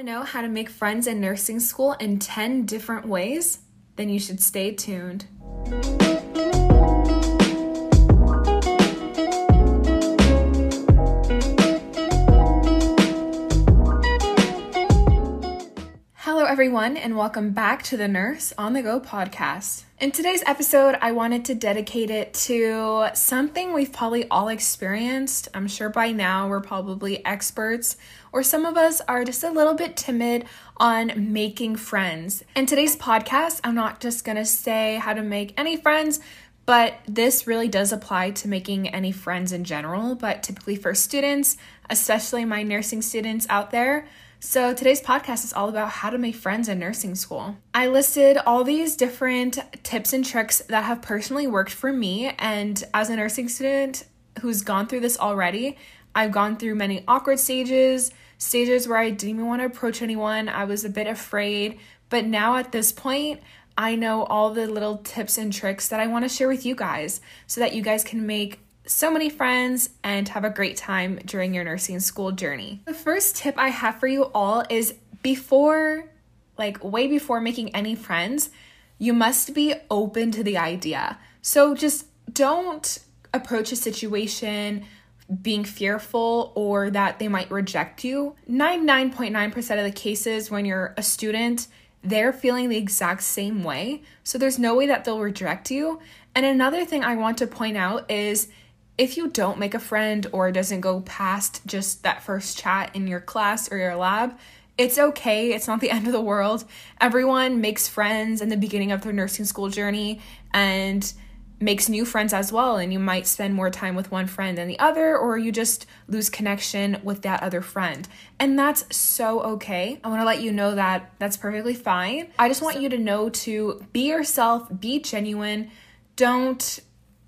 to know how to make friends in nursing school in 10 different ways? Then you should stay tuned. Everyone, and welcome back to the Nurse on the Go podcast. In today's episode, I wanted to dedicate it to something we've probably all experienced. I'm sure by now we're probably experts, or some of us are just a little bit timid on making friends. In today's podcast, I'm not just gonna say how to make any friends, but this really does apply to making any friends in general, but typically for students, especially my nursing students out there. So, today's podcast is all about how to make friends in nursing school. I listed all these different tips and tricks that have personally worked for me. And as a nursing student who's gone through this already, I've gone through many awkward stages, stages where I didn't even want to approach anyone. I was a bit afraid. But now at this point, I know all the little tips and tricks that I want to share with you guys so that you guys can make so many friends and have a great time during your nursing school journey. The first tip I have for you all is before, like way before making any friends, you must be open to the idea. So just don't approach a situation being fearful or that they might reject you. 99.9% of the cases when you're a student, they're feeling the exact same way. So there's no way that they'll reject you. And another thing I want to point out is if you don't make a friend or it doesn't go past just that first chat in your class or your lab, it's okay. It's not the end of the world. Everyone makes friends in the beginning of their nursing school journey and makes new friends as well. And you might spend more time with one friend than the other, or you just lose connection with that other friend. And that's so okay. I want to let you know that that's perfectly fine. I just want you to know to be yourself, be genuine. Don't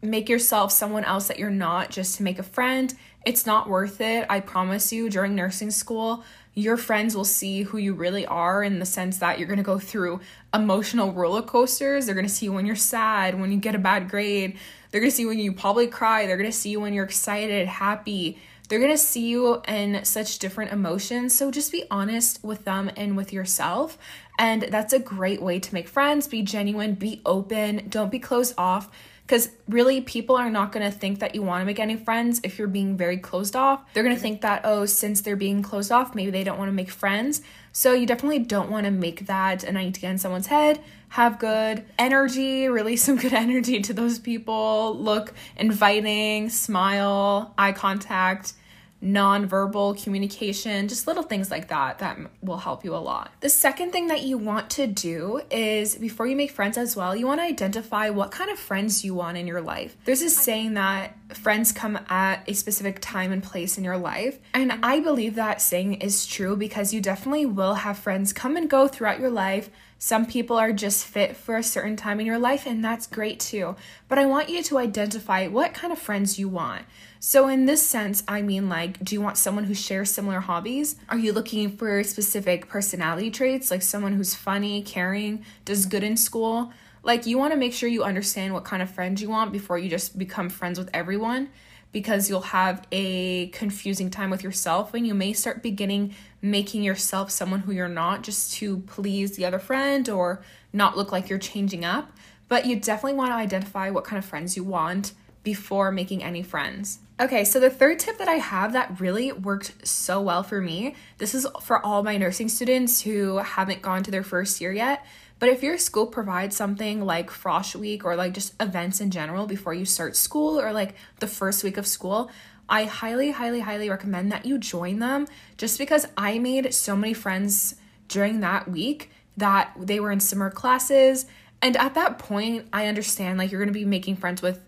make yourself someone else that you're not just to make a friend. It's not worth it. I promise you, during nursing school, your friends will see who you really are in the sense that you're going to go through emotional roller coasters. They're going to see when you're sad, when you get a bad grade. They're going to see when you probably cry. They're going to see you when you're excited, happy. They're going to see you in such different emotions. So just be honest with them and with yourself. And that's a great way to make friends. Be genuine, be open, don't be closed off because really, people are not going to think that you want to make any friends if you're being very closed off. They're going to think that, oh, since they're being closed off, maybe they don't want to make friends. So you definitely don't want to make that an idea in someone's head. Have good energy, release some good energy to those people, look inviting, smile, eye contact nonverbal communication, just little things like that that will help you a lot. The second thing that you want to do is before you make friends as well, you want to identify what kind of friends you want in your life. There's this saying that friends come at a specific time and place in your life, and I believe that saying is true because you definitely will have friends come and go throughout your life. Some people are just fit for a certain time in your life, and that's great too. But I want you to identify what kind of friends you want. So, in this sense, I mean, like, do you want someone who shares similar hobbies? Are you looking for specific personality traits, like someone who's funny, caring, does good in school? Like, you want to make sure you understand what kind of friends you want before you just become friends with everyone because you'll have a confusing time with yourself and you may start beginning making yourself someone who you're not just to please the other friend or not look like you're changing up. But you definitely want to identify what kind of friends you want before making any friends. Okay, so the third tip that I have that really worked so well for me, this is for all my nursing students who haven't gone to their first year yet. But if your school provides something like Frosh Week or like just events in general before you start school or like the first week of school, I highly, highly, highly recommend that you join them just because I made so many friends during that week that they were in summer classes. And at that point, I understand like you're to be making friends with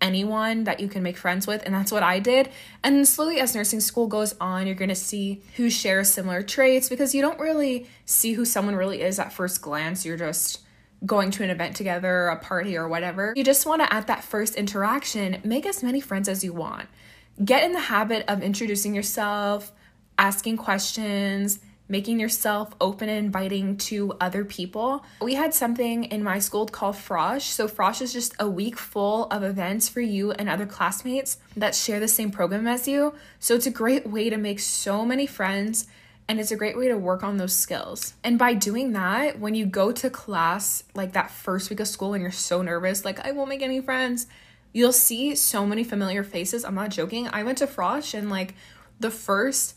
anyone that you can make friends with and that's what I did. And slowly as nursing school goes on, you're going to see who shares similar traits because you don't really see who someone really is at first glance. You're just going to an event together, a party or whatever. You just want to at that first interaction, make as many friends as you want. Get in the habit of introducing yourself, asking questions, making yourself open and inviting to other people. We had something in my school called Frosh. So, Frosh is just a week full of events for you and other classmates that share the same program as you. So, it's a great way to make so many friends and it's a great way to work on those skills. And by doing that, when you go to class, like that first week of school, and you're so nervous, like, I won't make any friends, you'll see so many familiar faces. I'm not joking. I went to Frosh, and like the first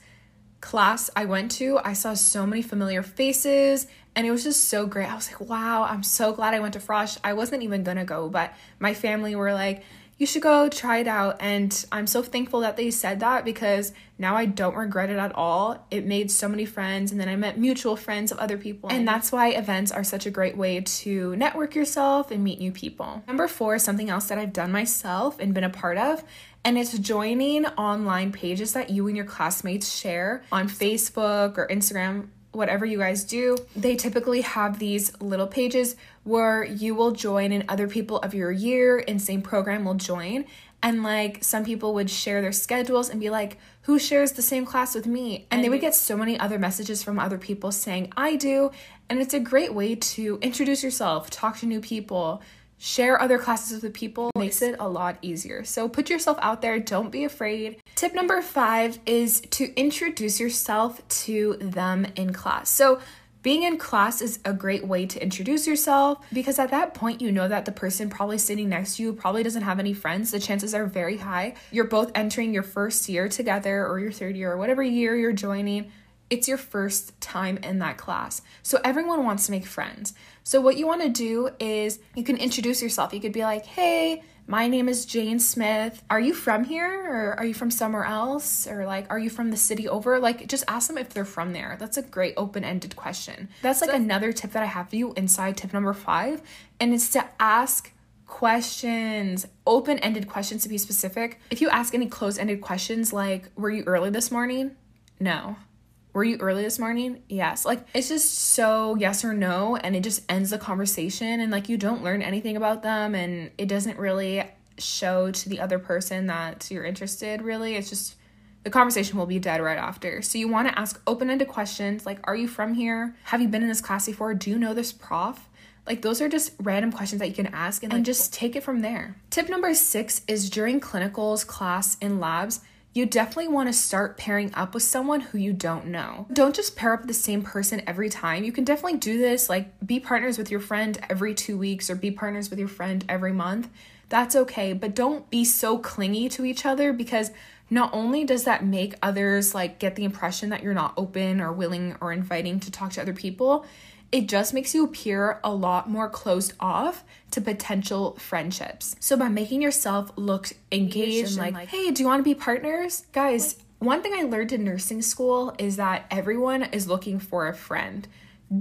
class I went to, I saw so many familiar faces and it was just so great. I was like, wow, I'm so glad I went to Frosh. I wasn't even gonna go, but my family were like, you should go try it out. And I'm so thankful that they said that because now I don't regret it at all. It made so many friends, and then I met mutual friends of other people. And that's why events are such a great way to network yourself and meet new people. Number four, something else that I've done myself and been a part of. And it's joining online pages that you and your classmates share on Facebook or Instagram whatever you guys do, they typically have these little pages where you will join and other people of your year in same program will join. And like some people would share their schedules and be like, who shares the same class with me? And they would get so many other messages from other people saying, I do. And it's a great way to introduce yourself, talk to new people, share other classes with people makes it a lot easier. So put yourself out there, don't be afraid. Tip number five is to introduce yourself to them in class. So being in class is a great way to introduce yourself because at that point you know that the person probably sitting next to you probably doesn't have any friends. The chances are very high. You're both entering your first year together or your third year or whatever year you're joining it's your first time in that class. So everyone wants to make friends. So what you want to do is you can introduce yourself. You could be like, "Hey, my name is Jane Smith. Are you from here or are you from somewhere else or like are you from the city over?" Like just ask them if they're from there. That's a great open-ended question. That's like so, another tip that I have for you inside tip number 5 and it's to ask questions, open ended questions to be specific. If you ask any closed ended questions like, Were you early this morning? No were you early this morning? Yes. Like it's just so yes or no and it just ends the conversation and like you don't learn anything about them and it doesn't really show to the other person that you're interested really. It's just the conversation will be dead right after. So you want to ask open-ended questions like are you from here? Have you been in this class before? Do you know this prof? Like those are just random questions that you can ask and then just take it from there. Tip number 6 is during clinicals, class and labs, you definitely want to start pairing up with someone who you don't know. Don't just pair up with the same person every time. You can definitely do this, like be partners with your friend every two weeks or be partners with your friend every month. That's okay, but don't be so clingy to each other because not only does that make others like get the impression that you're not open or willing or inviting to talk to other people, it just makes you appear a lot more closed off to potential friendships. So by making yourself look engaged and like, like hey, do you want to be partners? Guys, one thing I learned in nursing school is that everyone is looking for a friend.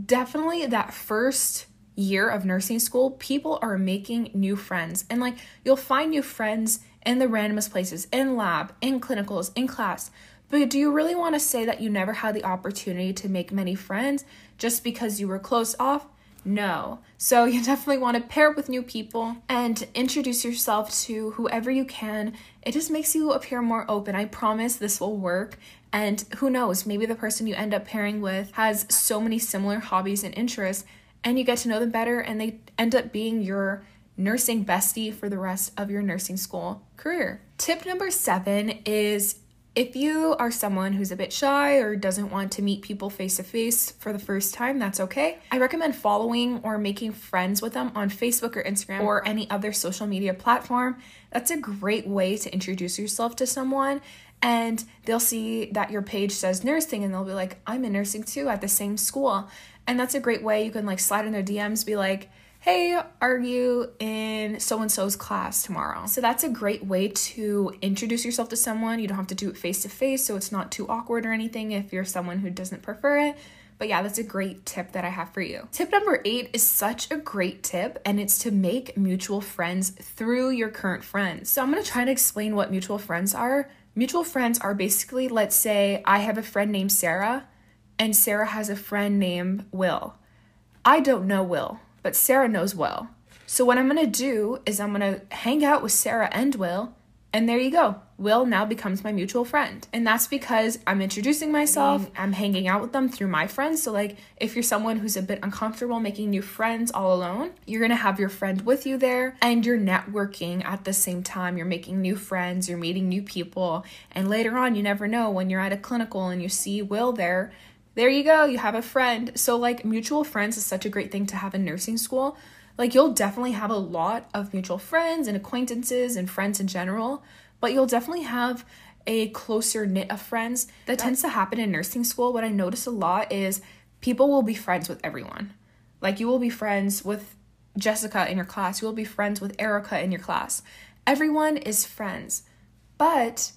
Definitely that first year of nursing school, people are making new friends. And like you'll find new friends in the randomest places, in lab, in clinicals, in class. But do you really want to say that you never had the opportunity to make many friends just because you were closed off? No. So you definitely want to pair up with new people and introduce yourself to whoever you can. It just makes you appear more open. I promise this will work. And who knows, maybe the person you end up pairing with has so many similar hobbies and interests, and you get to know them better, and they end up being your nursing bestie for the rest of your nursing school career. Tip number seven is if you are someone who's a bit shy or doesn't want to meet people face to face for the first time, that's okay. I recommend following or making friends with them on Facebook or Instagram or any other social media platform. That's a great way to introduce yourself to someone and they'll see that your page says nursing and they'll be like, I'm in nursing too at the same school. And that's a great way you can like slide in their DMs, be like, hey, are you in so and so's class tomorrow? So that's a great way to introduce yourself to someone. You don't have to do it face to face, so it's not too awkward or anything if you're someone who doesn't prefer it. But yeah, that's a great tip that I have for you. Tip number eight is such a great tip, and it's to make mutual friends through your current friends. So I'm gonna try to explain what mutual friends are. Mutual friends are basically, let's say I have a friend named Sarah, and Sarah has a friend named Will. I don't know Will but Sarah knows Will. So what I'm gonna do is I'm gonna hang out with Sarah and Will, and there you go. Will now becomes my mutual friend. And that's because I'm introducing myself, mm. I'm hanging out with them through my friends. So, like, if you're someone who's a bit uncomfortable making new friends all alone, you're gonna have your friend with you there and you're networking at the same time. You're making new friends, you're meeting new people. And later on, you never know when you're at a clinical and you see Will there, there you go, you have a friend. So, like, mutual friends is such a great thing to have in nursing school. Like, you'll definitely have a lot of mutual friends and acquaintances and friends in general, but you'll definitely have a closer knit of friends. That tends to happen in nursing school. What I notice a lot is people will be friends with everyone. Like, you will be friends with Jessica in your class, you will be friends with Erica in your class. Everyone is friends. But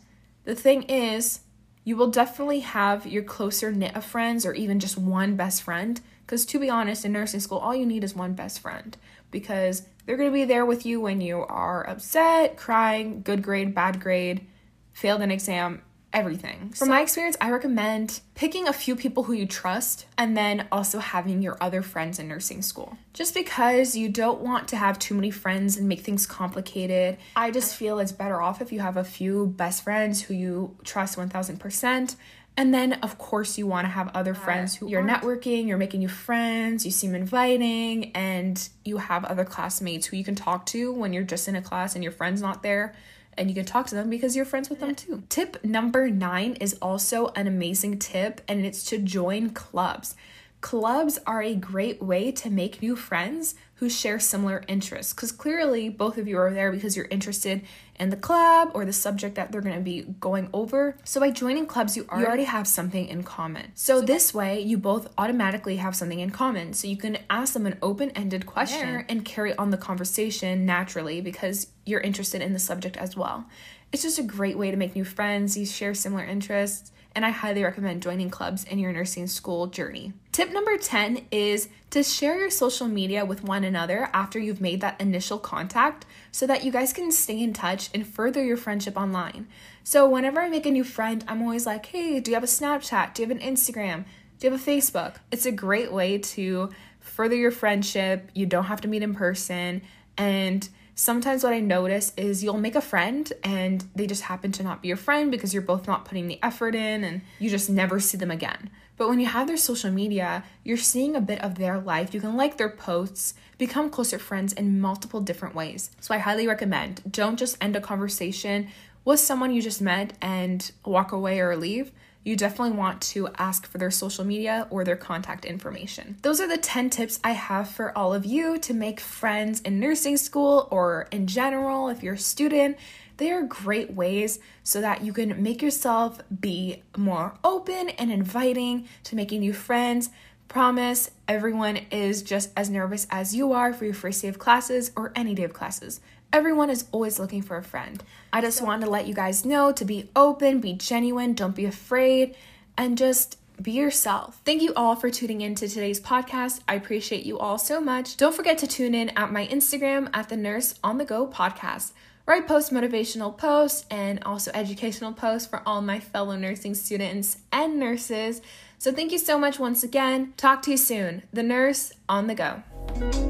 the thing is, you will definitely have your closer knit of friends or even just one best friend. Because to be honest, in nursing school, all you need is one best friend because they're going to be there with you when you are upset, crying, good grade, bad grade, failed an exam, everything. From my experience, I recommend picking a few people who you trust and then also having your other friends in nursing school. Just because you don't want to have too many friends and make things complicated, I just feel it's better off if you have a few best friends who you trust 1000%. And then, of course, you want to have other friends who you're networking, you're making new friends, you seem inviting, and you have other classmates who you can talk to when you're just in a class and your friend's not there and you can talk to them because you're friends with them too. Tip number nine is also an amazing tip, and it's to join clubs. Clubs are a great way to make new friends who share similar interests because clearly both of you are there because you're interested in the club or the subject that they're going to be going over. So by joining clubs, you already, you already have something in common. So, this way, you both automatically have something in common. So you can ask them an open-ended question yeah. and carry on the conversation naturally because you're interested in the subject as well. It's just a great way to make new friends. You share similar interests and I highly recommend joining clubs in your nursing school journey. Tip number 10 is to share your social media with one another after you've made that initial contact so that you guys can stay in touch and further your friendship online. So, whenever I make a new friend, I'm always like, hey, do you have a Snapchat? Do you have an Instagram? Do you have a Facebook? It's a great way to further your friendship. You don't have to meet in person. And sometimes what I notice is you'll make a friend and they just happen to not be your friend because you're both not putting the effort in and you just never see them again. But when you have their social media, you're seeing a bit of their life. You can like their posts, become closer friends in multiple different ways. So I highly recommend don't just end a conversation with someone you just met and walk away or leave you definitely want to ask for their social media or their contact information. Those are the 10 tips I have for all of you to make friends in nursing school or in general if you're a student. They are great ways so that you can make yourself be more open and inviting to making new friends. Promise everyone is just as nervous as you are for your first day of classes or any day of classes. Everyone is always looking for a friend. I just so, want to let you guys know to be open, be genuine, don't be afraid, and just be yourself. Thank you all for tuning in to today's podcast. I appreciate you all so much. Don't forget to tune in at my Instagram at the Nurse on the Go podcast, where I post motivational posts and also educational posts for all my fellow nursing students and nurses. So thank you so much once again. Talk to you soon. The Nurse on the Go.